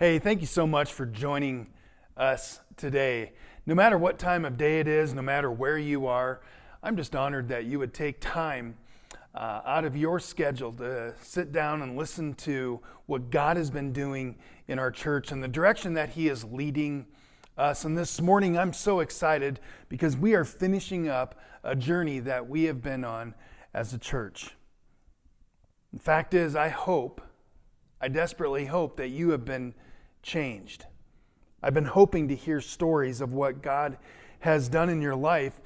Hey, thank you so much for joining us today. No matter what time of day it is, no matter where you are, I'm just honored that you would take time uh, out of your schedule to sit down and listen to what God has been doing in our church and the direction that He is leading us. And this morning, I'm so excited because we are finishing up a journey that we have been on as a church. The fact is, I hope, I desperately hope that you have been changed. I've been hoping to hear stories of what God has done in your life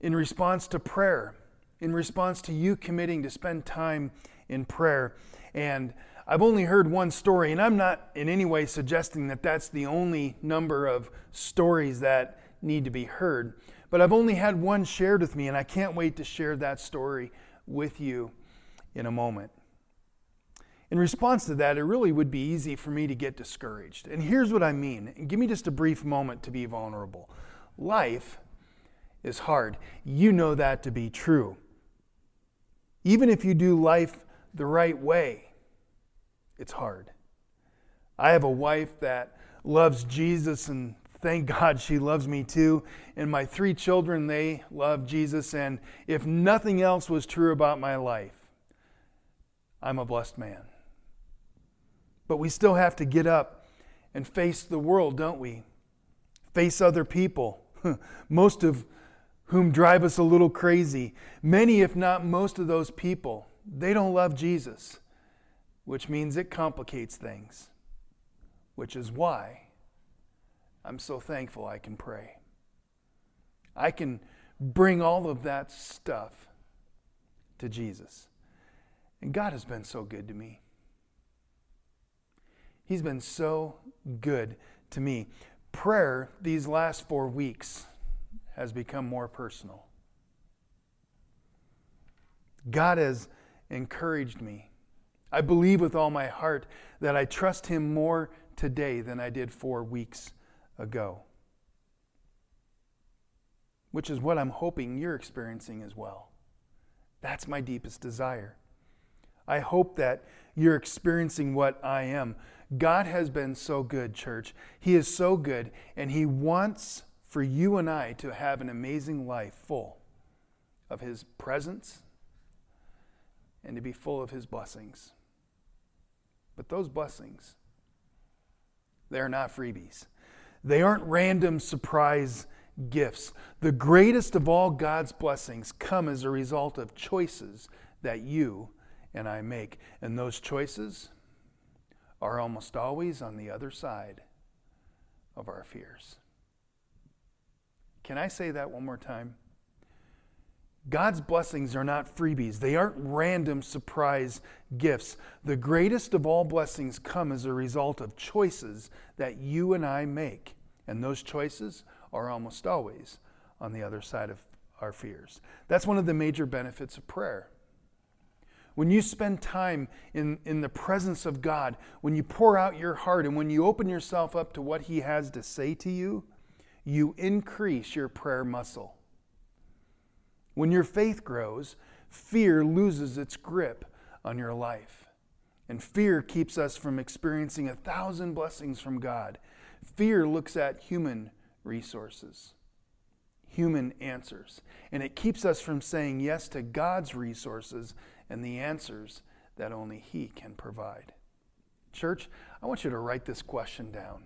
in response to prayer, in response to you committing to spend time in prayer. And I've only heard one story, and I'm not in any way suggesting that that's the only number of stories that need to be heard. But I've only had one shared with me, and I can't wait to share that story with you in a moment. In response to that, it really would be easy for me to get discouraged. And here's what I mean. give me just a brief moment to be vulnerable. Life is hard. You know that to be true. Even if you do life the right way, it's hard. I have a wife that loves Jesus, and thank God she loves me too. And my three children, they love Jesus. And if nothing else was true about my life, I'm a blessed man. But we still have to get up and face the world, don't we? Face other people, most of whom drive us a little crazy. Many, if not most of those people, they don't love Jesus, which means it complicates things, which is why I'm so thankful I can pray. I can bring all of that stuff to Jesus. And God has been so good to me. He's been so good to me. Prayer these last four weeks has become more personal. God has encouraged me. I believe with all my heart that I trust Him more today than I did four weeks ago, which is what I'm hoping you're experiencing as well. That's my deepest desire. I hope that you're experiencing what I am. God has been so good, church. He is so good, and He wants for you and I to have an amazing life full of His presence and to be full of His blessings. But those blessings, they're not freebies. They aren't random surprise gifts. The greatest of all God's blessings come as a result of choices that you and I make. And those choices, are almost always on the other side of our fears. Can I say that one more time? God's blessings are not freebies. They aren't random surprise gifts. The greatest of all blessings come as a result of choices that you and I make. And those choices are almost always on the other side of our fears. That's one of the major benefits of prayer. When you spend time in, in the presence of God, when you pour out your heart and when you open yourself up to what He has to say to you, you increase your prayer muscle. When your faith grows, fear loses its grip on your life. And fear keeps us from experiencing a thousand blessings from God. Fear looks at human resources, human answers, and it keeps us from saying yes to God's resources and the answers that only He can provide. Church, I want you to write this question down.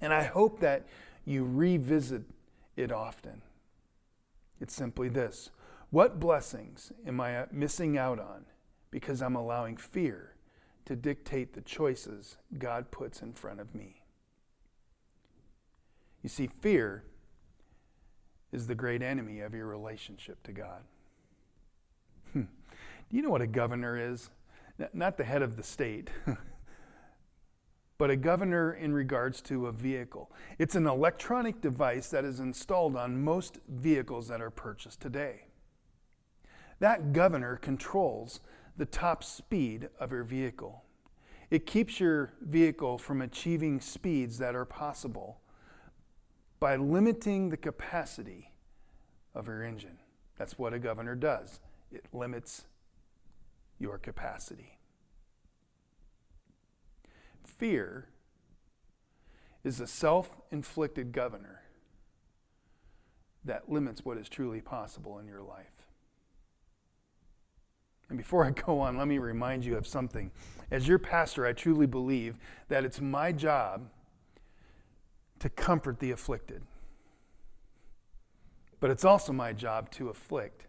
And I hope that you revisit it often. It's simply this What blessings am I missing out on because I'm allowing fear to dictate the choices God puts in front of me? You see, fear is the great enemy of your relationship to God. Hmm. Do you know what a governor is? Not the head of the state, but a governor in regards to a vehicle. It's an electronic device that is installed on most vehicles that are purchased today. That governor controls the top speed of your vehicle. It keeps your vehicle from achieving speeds that are possible by limiting the capacity of your engine. That's what a governor does it limits your capacity. Fear is a self inflicted governor that limits what is truly possible in your life. And before I go on, let me remind you of something. As your pastor, I truly believe that it's my job to comfort the afflicted. But it's also my job to afflict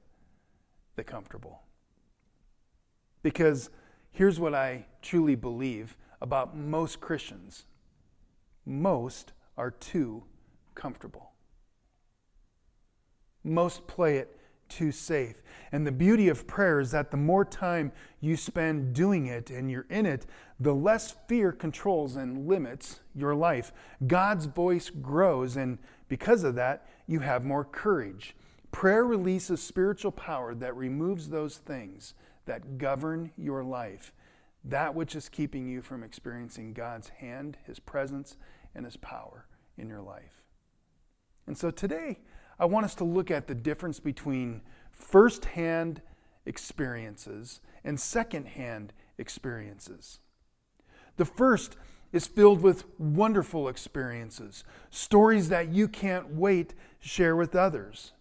the comfortable. Because here's what I truly believe about most Christians most are too comfortable. Most play it too safe. And the beauty of prayer is that the more time you spend doing it and you're in it, the less fear controls and limits your life. God's voice grows, and because of that, you have more courage. Prayer releases spiritual power that removes those things that govern your life, that which is keeping you from experiencing God's hand, His presence, and His power in your life. And so today, I want us to look at the difference between firsthand experiences and secondhand experiences. The first is filled with wonderful experiences, stories that you can't wait to share with others.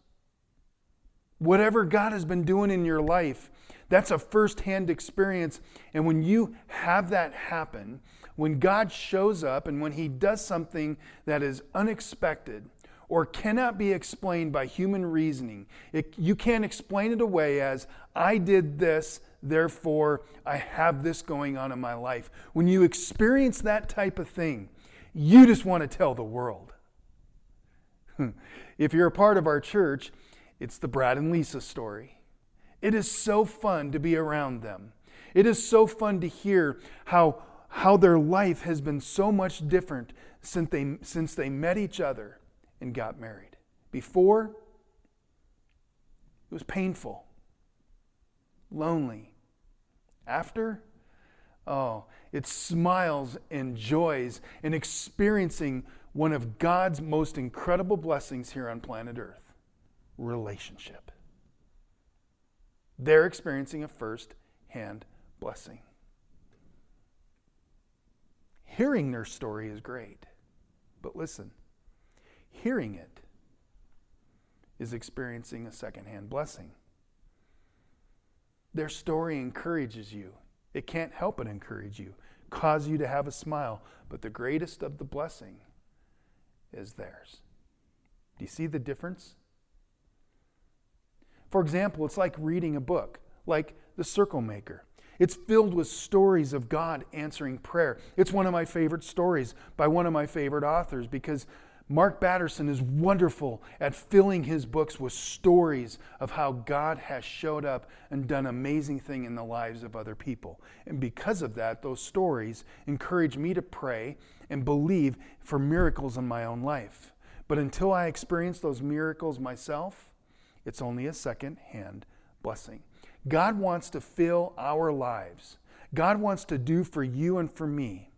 Whatever God has been doing in your life, that's a firsthand experience. And when you have that happen, when God shows up and when He does something that is unexpected, or cannot be explained by human reasoning. It, you can't explain it away as, I did this, therefore I have this going on in my life. When you experience that type of thing, you just want to tell the world. if you're a part of our church, it's the Brad and Lisa story. It is so fun to be around them. It is so fun to hear how, how their life has been so much different since they, since they met each other and got married. Before, it was painful, lonely. After, oh, it's smiles and joys and experiencing one of God's most incredible blessings here on planet Earth relationship. They're experiencing a first hand blessing. Hearing their story is great, but listen hearing it is experiencing a second hand blessing. Their story encourages you. It can't help but encourage you, cause you to have a smile, but the greatest of the blessing is theirs. Do you see the difference? For example, it's like reading a book, like The Circle Maker. It's filled with stories of God answering prayer. It's one of my favorite stories by one of my favorite authors because Mark Batterson is wonderful at filling his books with stories of how God has showed up and done amazing things in the lives of other people. And because of that, those stories encourage me to pray and believe for miracles in my own life. But until I experience those miracles myself, it's only a second hand blessing. God wants to fill our lives. God wants to do for you and for me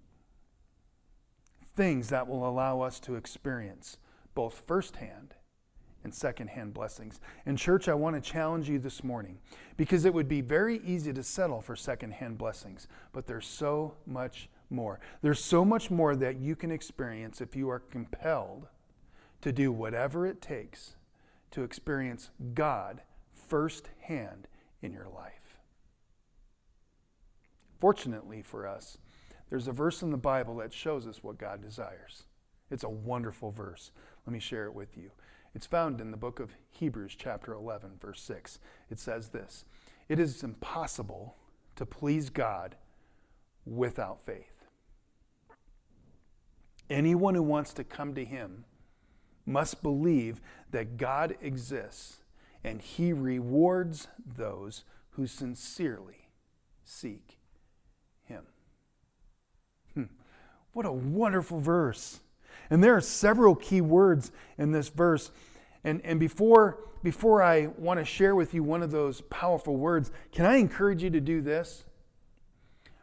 things that will allow us to experience both firsthand and secondhand blessings. And, church, I want to challenge you this morning because it would be very easy to settle for secondhand blessings, but there's so much more. There's so much more that you can experience if you are compelled to do whatever it takes to experience God firsthand in your life. Fortunately for us, there's a verse in the Bible that shows us what God desires. It's a wonderful verse. Let me share it with you. It's found in the book of Hebrews, chapter 11, verse 6. It says this It is impossible to please God without faith. Anyone who wants to come to Him must believe that God exists and He rewards those who sincerely seek Him. Hmm. What a wonderful verse. And there are several key words in this verse. And, and before, before I want to share with you one of those powerful words, can I encourage you to do this?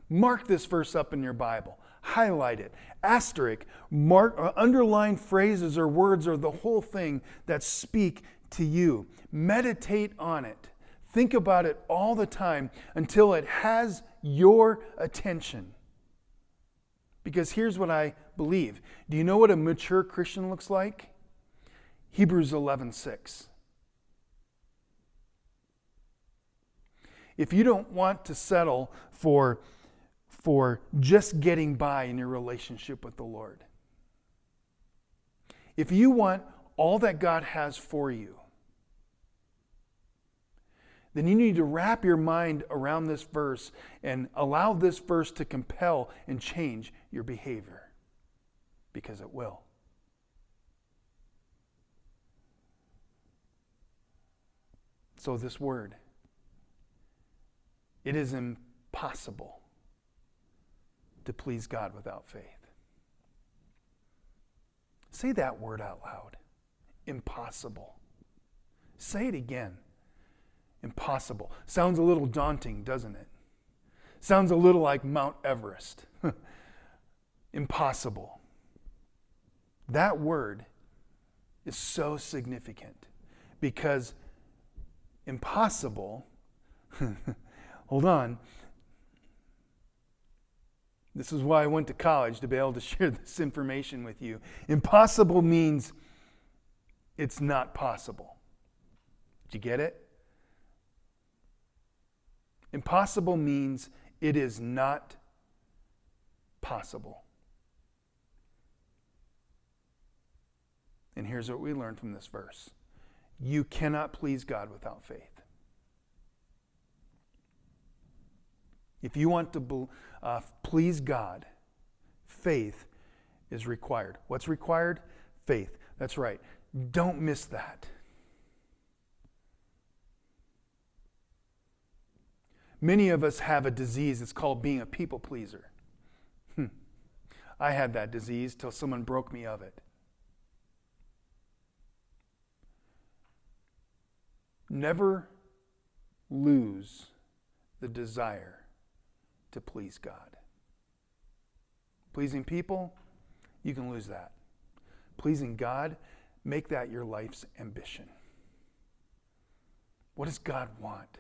Mark this verse up in your Bible, highlight it, asterisk, mark, uh, underline phrases or words or the whole thing that speak to you. Meditate on it. Think about it all the time until it has your attention. Because here's what I believe. Do you know what a mature Christian looks like? Hebrews 11:6. If you don't want to settle for for just getting by in your relationship with the Lord. If you want all that God has for you, then you need to wrap your mind around this verse and allow this verse to compel and change your behavior because it will. So, this word, it is impossible to please God without faith. Say that word out loud. Impossible. Say it again. Impossible. Sounds a little daunting, doesn't it? Sounds a little like Mount Everest. Impossible. That word is so significant because impossible, hold on, this is why I went to college to be able to share this information with you. Impossible means it's not possible. Did you get it? Impossible means it is not possible. And here's what we learn from this verse you cannot please God without faith. If you want to uh, please God, faith is required. What's required? Faith. That's right. Don't miss that. Many of us have a disease. It's called being a people pleaser. Hmm. I had that disease till someone broke me of it. Never lose the desire to please God. Pleasing people, you can lose that. Pleasing God, make that your life's ambition. What does God want?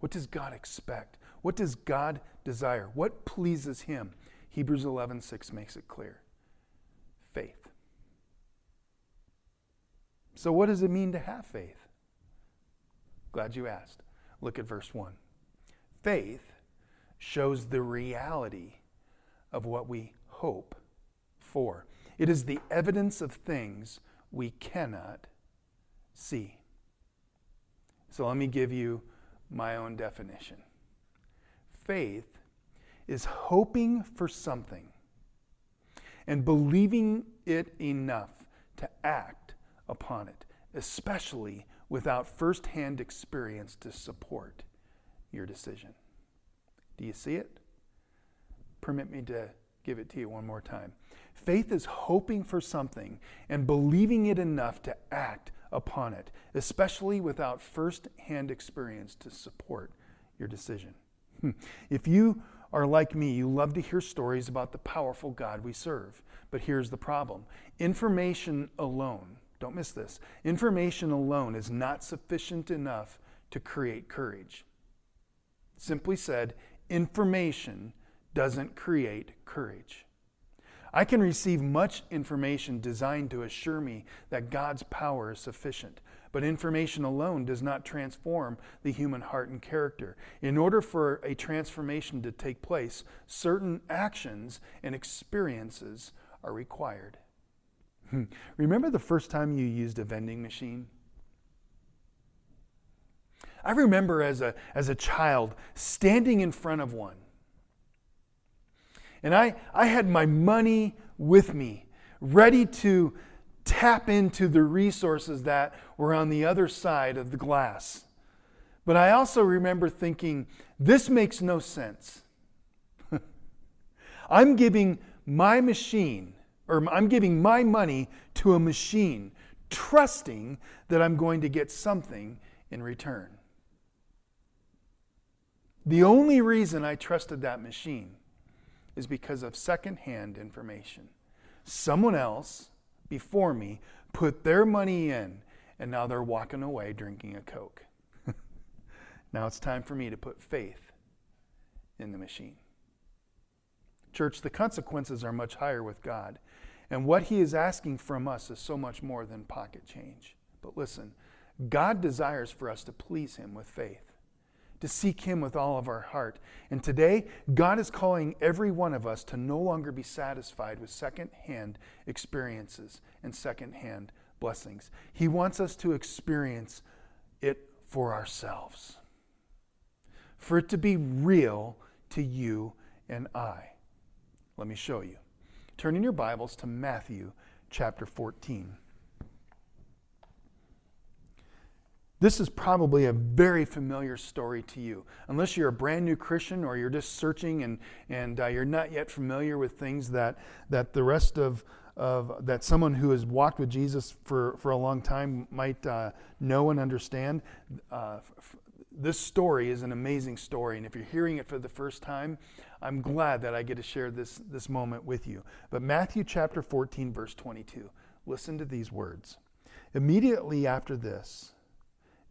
What does God expect? What does God desire? What pleases him? Hebrews 11:6 makes it clear. Faith. So what does it mean to have faith? Glad you asked. Look at verse 1. Faith shows the reality of what we hope for. It is the evidence of things we cannot see. So let me give you my own definition. Faith is hoping for something and believing it enough to act upon it, especially without firsthand experience to support your decision. Do you see it? Permit me to give it to you one more time. Faith is hoping for something and believing it enough to act upon it, especially without first hand experience to support your decision. Hmm. If you are like me, you love to hear stories about the powerful God we serve. But here's the problem information alone, don't miss this, information alone is not sufficient enough to create courage. Simply said, information doesn't create courage. I can receive much information designed to assure me that God's power is sufficient, but information alone does not transform the human heart and character. In order for a transformation to take place, certain actions and experiences are required. Remember the first time you used a vending machine? I remember as a, as a child standing in front of one. And I, I had my money with me, ready to tap into the resources that were on the other side of the glass. But I also remember thinking, this makes no sense. I'm giving my machine, or I'm giving my money to a machine, trusting that I'm going to get something in return. The only reason I trusted that machine is because of secondhand information. Someone else before me put their money in, and now they're walking away drinking a Coke. now it's time for me to put faith in the machine. Church, the consequences are much higher with God. And what He is asking from us is so much more than pocket change. But listen, God desires for us to please Him with faith, to seek Him with all of our heart. And today, God is calling every one of us to no longer be satisfied with second-hand experiences and second-hand blessings. He wants us to experience it for ourselves, for it to be real to you and I. Let me show you. Turn in your Bibles to Matthew chapter 14. This is probably a very familiar story to you. Unless you're a brand new Christian or you're just searching and, and uh, you're not yet familiar with things that, that the rest of, of that someone who has walked with Jesus for, for a long time might uh, know and understand. Uh, f- this story is an amazing story, and if you're hearing it for the first time, I'm glad that I get to share this, this moment with you. But Matthew chapter 14, verse 22, listen to these words. Immediately after this,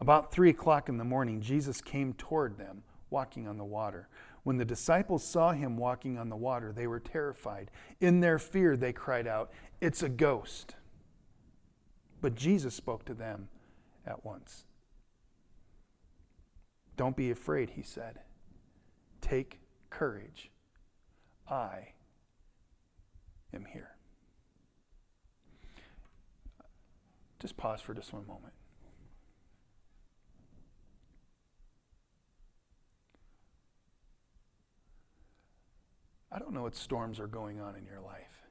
About three o'clock in the morning, Jesus came toward them, walking on the water. When the disciples saw him walking on the water, they were terrified. In their fear, they cried out, It's a ghost. But Jesus spoke to them at once. Don't be afraid, he said. Take courage. I am here. Just pause for just one moment. I don't know what storms are going on in your life.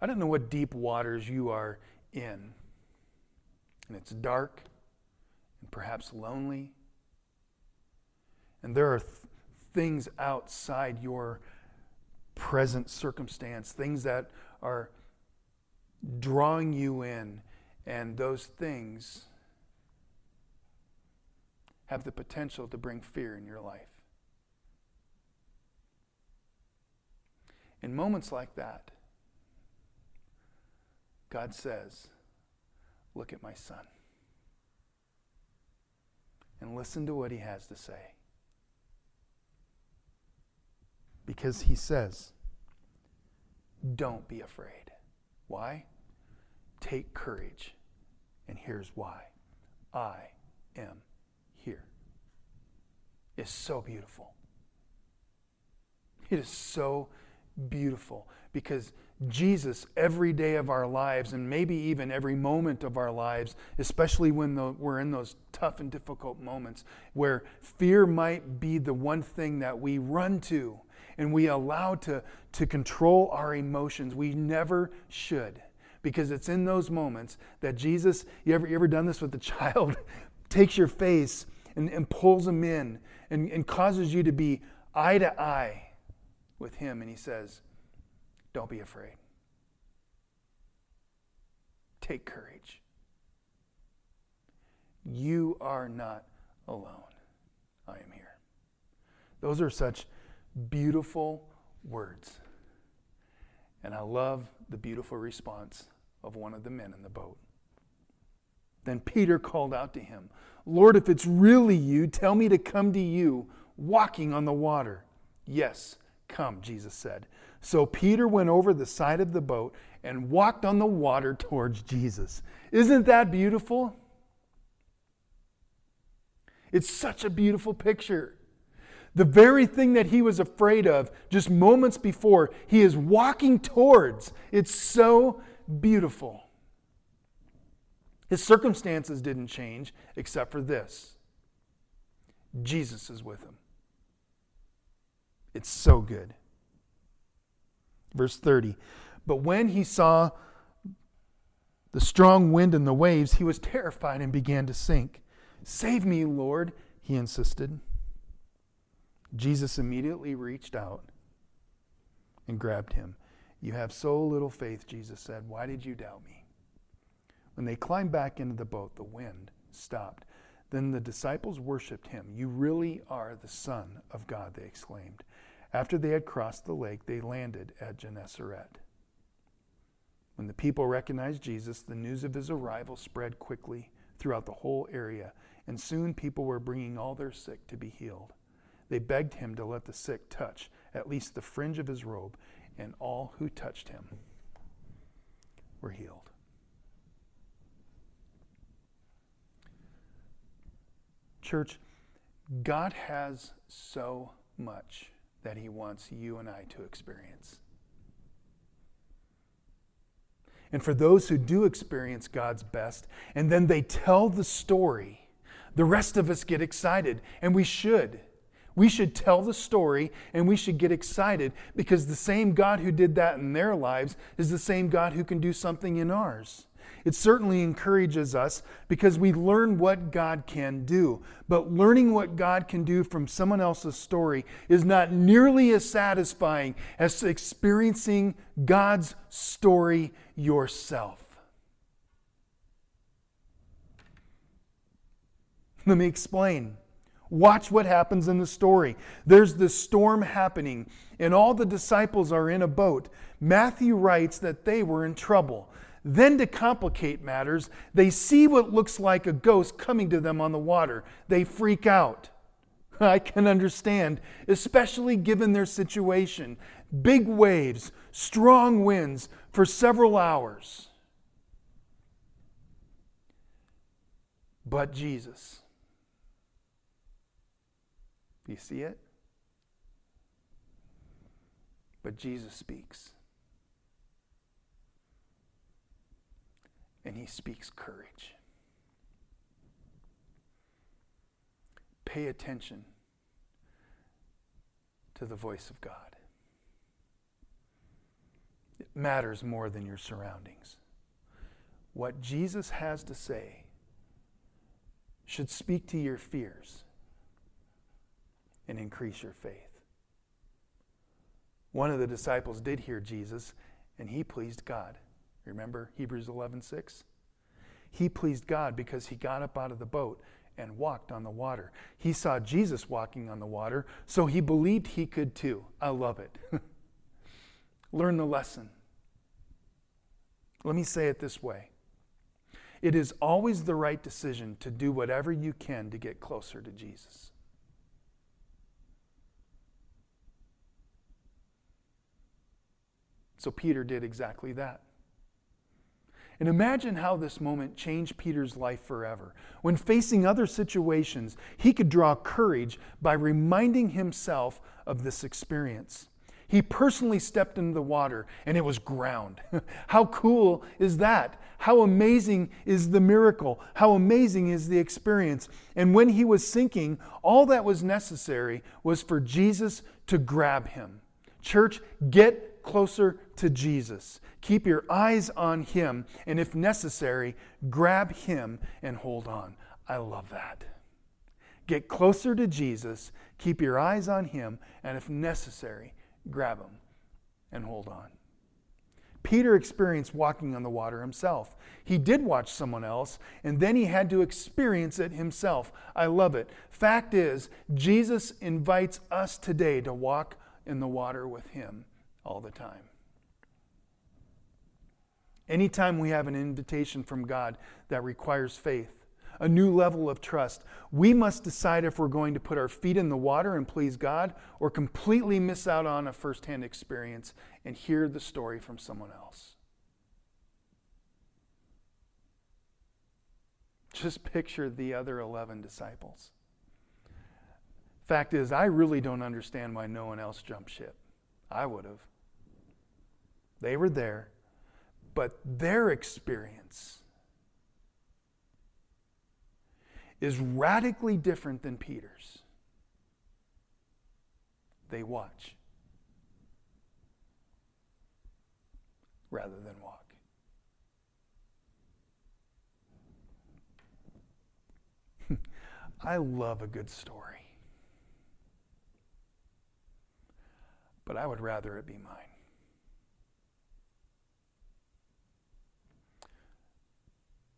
I don't know what deep waters you are in. And it's dark and perhaps lonely. And there are th- things outside your present circumstance, things that are drawing you in. And those things have the potential to bring fear in your life. In moments like that, God says, Look at my son. And listen to what he has to say. Because he says, Don't be afraid. Why? Take courage. And here's why I am here is so beautiful. It is so beautiful because Jesus, every day of our lives, and maybe even every moment of our lives, especially when the, we're in those tough and difficult moments where fear might be the one thing that we run to and we allow to, to control our emotions, we never should. Because it's in those moments that Jesus, you ever, you ever done this with a child, takes your face and, and pulls him in and, and causes you to be eye to eye with him. And he says, Don't be afraid. Take courage. You are not alone. I am here. Those are such beautiful words. And I love the beautiful response of one of the men in the boat. Then Peter called out to him, Lord, if it's really you, tell me to come to you walking on the water. Yes, come, Jesus said. So Peter went over the side of the boat and walked on the water towards Jesus. Isn't that beautiful? It's such a beautiful picture. The very thing that he was afraid of just moments before, he is walking towards. It's so beautiful. His circumstances didn't change except for this Jesus is with him. It's so good. Verse 30 But when he saw the strong wind and the waves, he was terrified and began to sink. Save me, Lord, he insisted. Jesus immediately reached out and grabbed him. You have so little faith, Jesus said. Why did you doubt me? When they climbed back into the boat, the wind stopped. Then the disciples worshiped him. You really are the Son of God, they exclaimed. After they had crossed the lake, they landed at Gennesaret. When the people recognized Jesus, the news of his arrival spread quickly throughout the whole area, and soon people were bringing all their sick to be healed. They begged him to let the sick touch at least the fringe of his robe, and all who touched him were healed. Church, God has so much that He wants you and I to experience. And for those who do experience God's best, and then they tell the story, the rest of us get excited, and we should. We should tell the story and we should get excited because the same God who did that in their lives is the same God who can do something in ours. It certainly encourages us because we learn what God can do. But learning what God can do from someone else's story is not nearly as satisfying as experiencing God's story yourself. Let me explain. Watch what happens in the story. There's the storm happening, and all the disciples are in a boat. Matthew writes that they were in trouble. Then, to complicate matters, they see what looks like a ghost coming to them on the water. They freak out. I can understand, especially given their situation. Big waves, strong winds for several hours. But Jesus, you see it? But Jesus speaks. And he speaks courage. Pay attention to the voice of God. It matters more than your surroundings. What Jesus has to say should speak to your fears and increase your faith. One of the disciples did hear Jesus, and he pleased God. Remember Hebrews 11:6? He pleased God because he got up out of the boat and walked on the water. He saw Jesus walking on the water, so he believed he could too. I love it. Learn the lesson. Let me say it this way. It is always the right decision to do whatever you can to get closer to Jesus. So Peter did exactly that. And imagine how this moment changed Peter's life forever. When facing other situations, he could draw courage by reminding himself of this experience. He personally stepped into the water and it was ground. how cool is that? How amazing is the miracle? How amazing is the experience? And when he was sinking, all that was necessary was for Jesus to grab him. Church, get closer to Jesus. Keep your eyes on Him, and if necessary, grab Him and hold on. I love that. Get closer to Jesus, keep your eyes on Him, and if necessary, grab Him and hold on. Peter experienced walking on the water himself. He did watch someone else, and then he had to experience it himself. I love it. Fact is, Jesus invites us today to walk in the water with him all the time. Anytime we have an invitation from God that requires faith, a new level of trust, we must decide if we're going to put our feet in the water and please God or completely miss out on a firsthand experience and hear the story from someone else. Just picture the other 11 disciples. Fact is, I really don't understand why no one else jumped ship. I would have. They were there, but their experience is radically different than Peter's. They watch rather than walk. I love a good story. But I would rather it be mine.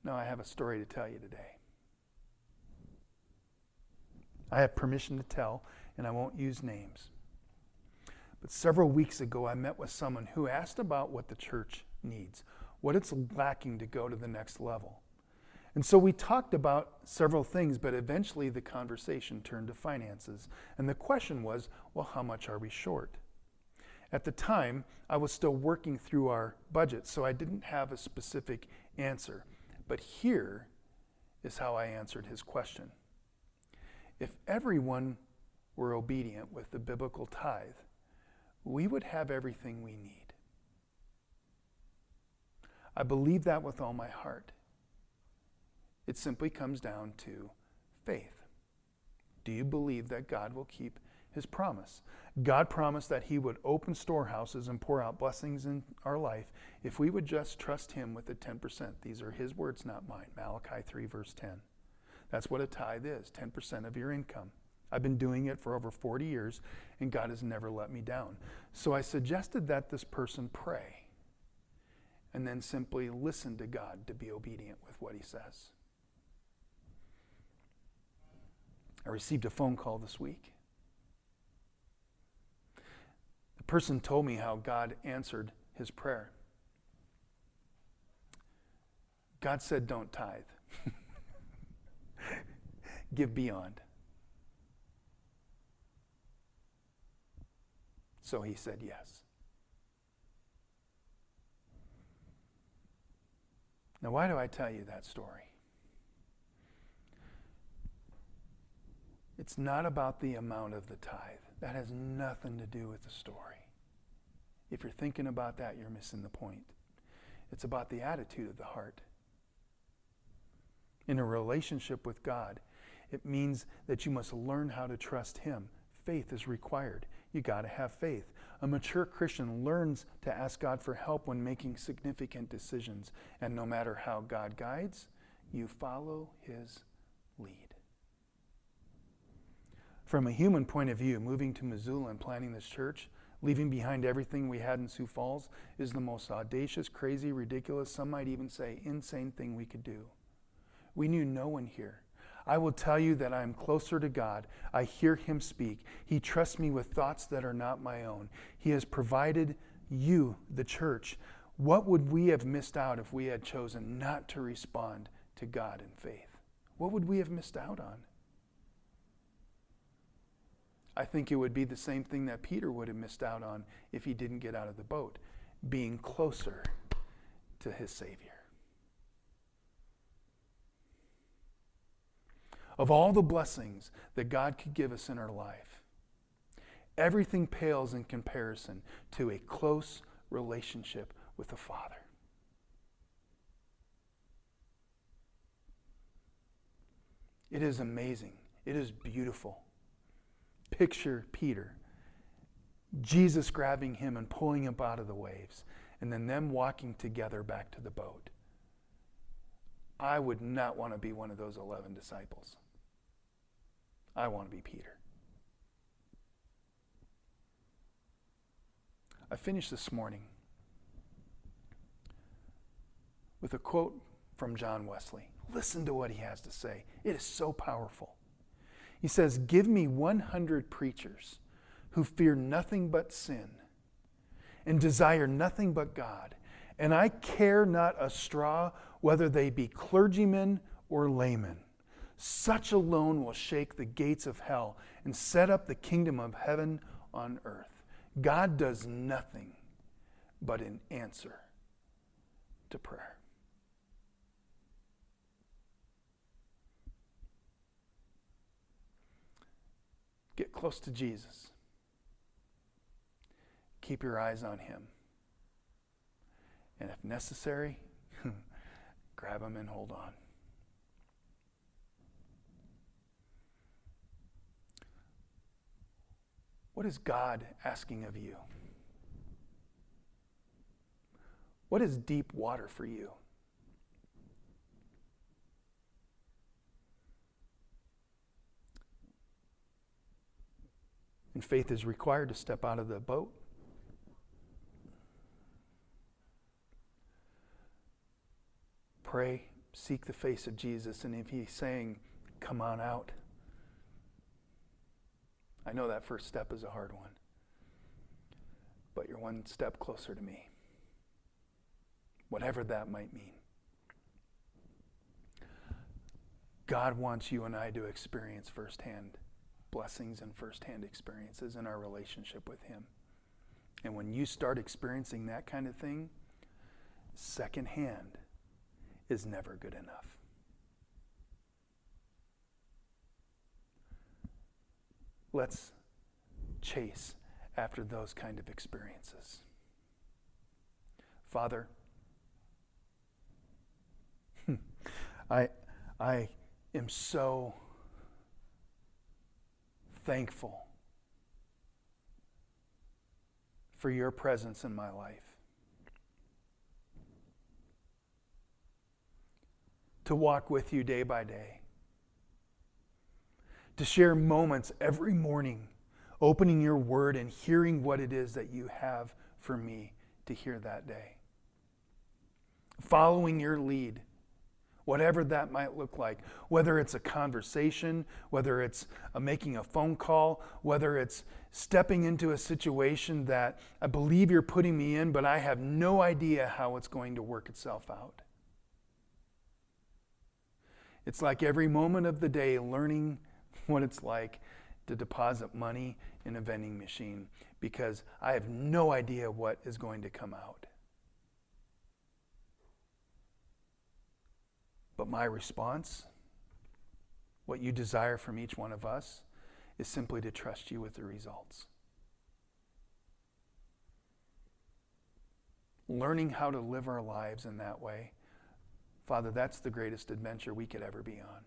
Now, I have a story to tell you today. I have permission to tell, and I won't use names. But several weeks ago, I met with someone who asked about what the church needs, what it's lacking to go to the next level. And so we talked about several things, but eventually the conversation turned to finances. And the question was well, how much are we short? At the time, I was still working through our budget, so I didn't have a specific answer. But here is how I answered his question. If everyone were obedient with the biblical tithe, we would have everything we need. I believe that with all my heart. It simply comes down to faith. Do you believe that God will keep his promise? God promised that he would open storehouses and pour out blessings in our life if we would just trust him with the 10%. These are his words, not mine. Malachi 3, verse 10. That's what a tithe is 10% of your income. I've been doing it for over 40 years, and God has never let me down. So I suggested that this person pray and then simply listen to God to be obedient with what he says. I received a phone call this week. The person told me how God answered his prayer. God said, Don't tithe, give beyond. So he said yes. Now, why do I tell you that story? It's not about the amount of the tithe. That has nothing to do with the story. If you're thinking about that, you're missing the point. It's about the attitude of the heart. In a relationship with God, it means that you must learn how to trust Him. Faith is required you got to have faith. A mature Christian learns to ask God for help when making significant decisions. And no matter how God guides, you follow his lead. From a human point of view, moving to Missoula and planting this church, leaving behind everything we had in Sioux Falls, is the most audacious, crazy, ridiculous, some might even say insane thing we could do. We knew no one here. I will tell you that I am closer to God. I hear Him speak. He trusts me with thoughts that are not my own. He has provided you, the church. What would we have missed out if we had chosen not to respond to God in faith? What would we have missed out on? I think it would be the same thing that Peter would have missed out on if he didn't get out of the boat being closer to his Savior. of all the blessings that God could give us in our life, everything pales in comparison to a close relationship with the Father. It is amazing. It is beautiful. Picture Peter, Jesus grabbing him and pulling him out of the waves, and then them walking together back to the boat. I would not want to be one of those 11 disciples. I want to be Peter. I finished this morning with a quote from John Wesley. Listen to what he has to say. It is so powerful. He says, Give me 100 preachers who fear nothing but sin and desire nothing but God, and I care not a straw whether they be clergymen or laymen. Such alone will shake the gates of hell and set up the kingdom of heaven on earth. God does nothing but an answer to prayer. Get close to Jesus. Keep your eyes on him. And if necessary, grab him and hold on. What is God asking of you? What is deep water for you? And faith is required to step out of the boat. Pray, seek the face of Jesus, and if He's saying, Come on out, I know that first step is a hard one, but you're one step closer to me, whatever that might mean. God wants you and I to experience firsthand blessings and firsthand experiences in our relationship with Him. And when you start experiencing that kind of thing, secondhand is never good enough. Let's chase after those kind of experiences. Father, I, I am so thankful for your presence in my life. To walk with you day by day. To share moments every morning, opening your word and hearing what it is that you have for me to hear that day. Following your lead whatever that might look like, whether it's a conversation, whether it's a making a phone call, whether it's stepping into a situation that I believe you're putting me in, but I have no idea how it's going to work itself out. It's like every moment of the day learning what it's like to deposit money in a vending machine because I have no idea what is going to come out. But my response, what you desire from each one of us, is simply to trust you with the results. Learning how to live our lives in that way, Father, that's the greatest adventure we could ever be on.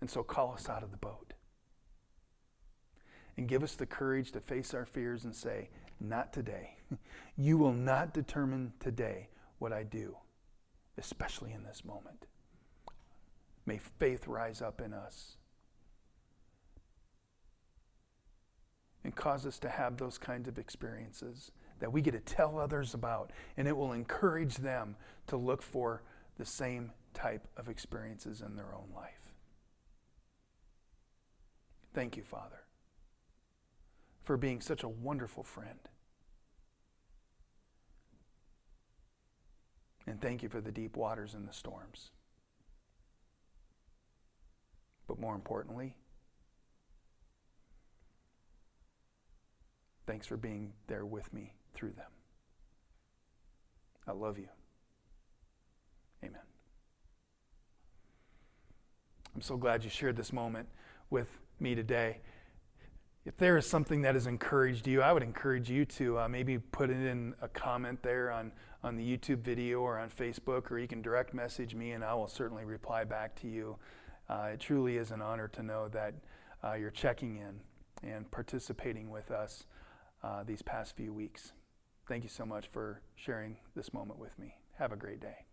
And so call us out of the boat. And give us the courage to face our fears and say, Not today. you will not determine today what I do especially in this moment. May faith rise up in us and cause us to have those kinds of experiences that we get to tell others about, and it will encourage them to look for the same type of experiences in their own life. Thank you, Father, for being such a wonderful friend. And thank you for the deep waters and the storms. But more importantly, thanks for being there with me through them. I love you. Amen. I'm so glad you shared this moment with me today. If there is something that has encouraged you, I would encourage you to uh, maybe put it in a comment there on on the YouTube video or on Facebook, or you can direct message me and I will certainly reply back to you. Uh, it truly is an honor to know that uh, you're checking in and participating with us uh, these past few weeks. Thank you so much for sharing this moment with me. Have a great day.